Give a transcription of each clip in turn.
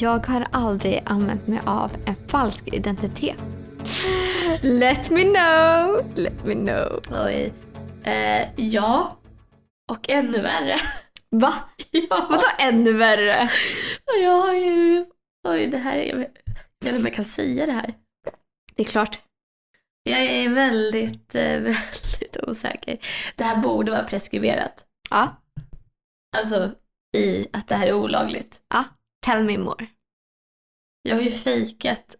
Jag har aldrig använt mig av en falsk identitet. Let me know! Let me know. Oj. Eh, ja. Och ännu värre. Va? ja. Vadå ännu värre? Jag har ju... Oj, det här är... Jag vet inte om jag kan säga det här. Det är klart. Jag är väldigt, eh, väldigt osäker. Det här borde vara preskriberat. Ja. Alltså i att det här är olagligt. Tell me more. Jag har ju fejkat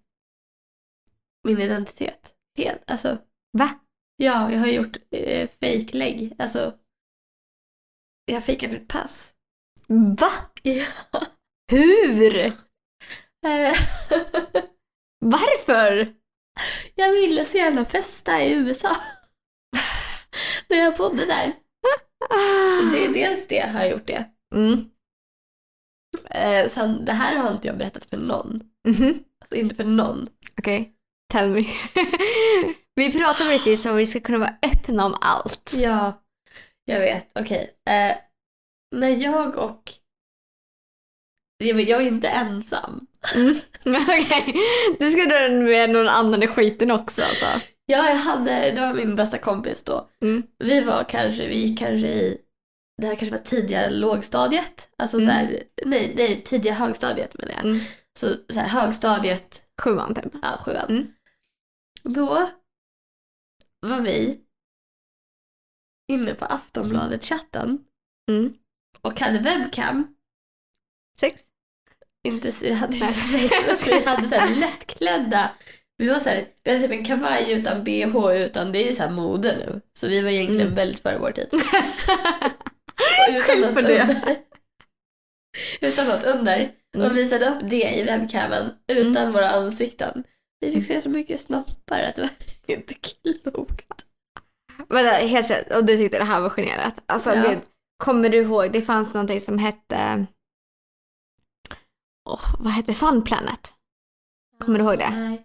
min identitet. Helt. Alltså, Va? ja, jag har gjort eh, fejklägg. Alltså, jag har fejkat mitt pass. Va? Ja. Hur? Eh, Varför? jag ville så gärna festa i USA. När jag bodde där. Så det är dels det har jag gjort det. Mm. Eh, sen, det här har inte jag berättat för någon. Mhm. Alltså inte för någon. Okej, tell me. vi pratar precis om vi ska kunna vara öppna om allt. Ja, jag vet. Okej. Eh, när jag och... Jag jag är inte ensam. Mm. Okej, du ska dra med någon annan i skiten också alltså. Ja, jag hade, det var min bästa kompis då. Mm. Vi var kanske, vi gick kanske i, det här kanske var tidiga lågstadiet. Alltså Mm. så här, nej, nej, tidiga högstadiet menar jag. Mm. Så, så här, högstadiet, Sjuan typ. ja sjuan. Mm. Då var vi inne på Aftonbladet-chatten Mm. och hade webcam. Sex? Inte, vi hade inte sex, men vi hade så här lättklädda. Vi var så här, vi hade typ en kavaj utan bh utan, det är ju så här mode nu. Så vi var egentligen Mm. väldigt före vår tid. utan något under. utan något under. Mm. Och visade upp det i webcamen utan våra ansikten. Vi fick se så mycket snoppar att det var inte klokt. Vänta, helt seriöst, och du tyckte det här var generat? Alltså Ja. gud, kommer du ihåg, det fanns någonting som hette... Åh, vad hette Fun Planet? Kommer du ihåg det? Nej.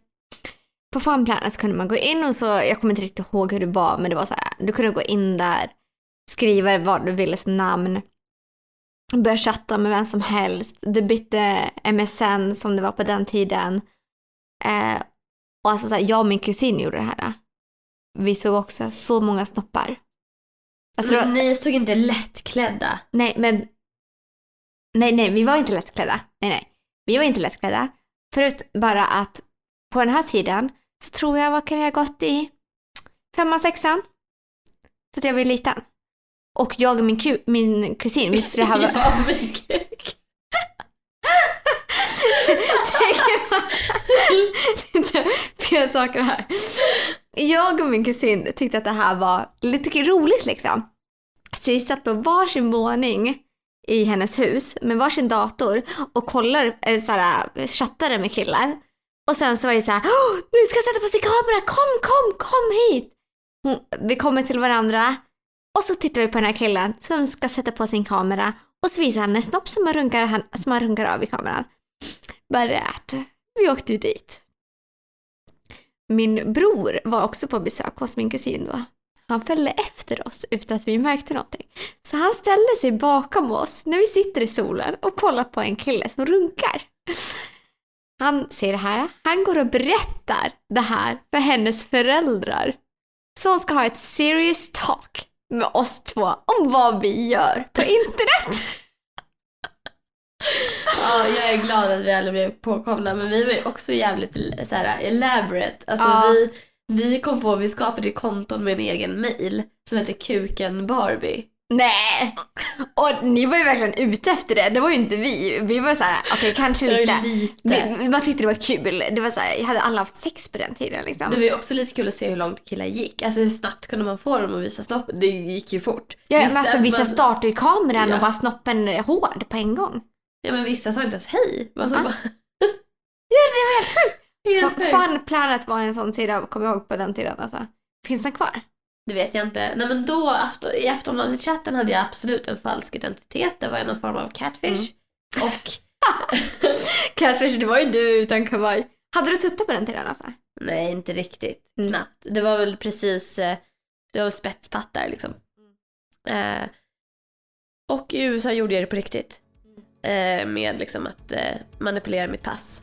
På Fun Planet så kunde man gå in och så, jag kommer inte riktigt ihåg hur det var, men det var så här, du kunde gå in där, skriva vad du ville som namn, börja chatta med vem som helst, du bytte MSN som det var på den tiden. Eh, och alltså så här, jag och min kusin gjorde det här. Vi såg också så många snoppar. Alltså, Men ni stod inte lättklädda. nej, men nej, nej, vi var inte lättklädda. Nej, nej, vi var inte lättklädda. Förut bara att på den här tiden så tror jag, vad kan jag ha gått i? Femman, sexan? Så att jag var liten. Och jag och min, ku- min kusin, vi det här var... ja, lite fel saker här. Jag och min kusin tyckte att det här var lite roligt liksom. Så vi satt på varsin våning i hennes hus med varsin dator och kollar, eller så här, chattade med killar. Och sen så var det så här, "Åh, nu ska jag sätta på sig kamera, kom, kom, kom hit! Hon, vi kommer till varandra och så tittar vi på den här killen som ska sätta på sin kamera och så visar han en snopp som han runkar, han, som han runkar av i kameran. Bara det att vi åkte ju dit. Min bror var också på besök hos min kusin då. Han följde efter oss utan att vi märkte någonting. Så han ställde sig bakom oss när vi sitter i solen och kollar på en kille som runkar. Han ser det här, han går och berättar det här för hennes föräldrar. Så hon ska ha ett serious talk med oss två om vad vi gör på internet. Ja, jag är glad att vi aldrig blev påkomna men vi var ju också jävligt så här, elaborate. Alltså Ja. vi, vi kom på, vi skapade konton med en egen mail som heter Kuken Barbie. Nej! Och ni var ju verkligen ute efter det. Det var ju inte vi. Vi var så här, okej kanske Det var lite. lite. Vi, man tyckte det var kul. Det var så här, jag hade alla haft sex på den tiden liksom. Det var ju också lite kul att se hur långt killar gick. Alltså hur snabbt kunde man få dem att visa snoppen? Det gick ju fort. Ja, men alltså, vissa man- startade ju kameran Ja. och bara snoppen hård på en gång. Ja men vissa sa inte ens hej. Man sa Ja. bara... Ja, det var helt sjukt. Helt Fun- sjukt. Fun Planet var en sån sida, kommer jag ihåg på den tiden alltså. Finns den kvar? Det vet jag inte. Nej men då, afton, i Aftonbladet-chatten hade jag absolut en falsk identitet. Det var någon form av catfish. Mm. Och Catfish, det var ju du utan kavaj. Hade du tuttar på den tiden alltså? nej, inte riktigt. Mm. Knappt. Det var väl precis, eh, det var spetspattar liksom. Mm. Eh, och i USA gjorde jag det på riktigt. eh, med liksom att eh, manipulera mitt pass.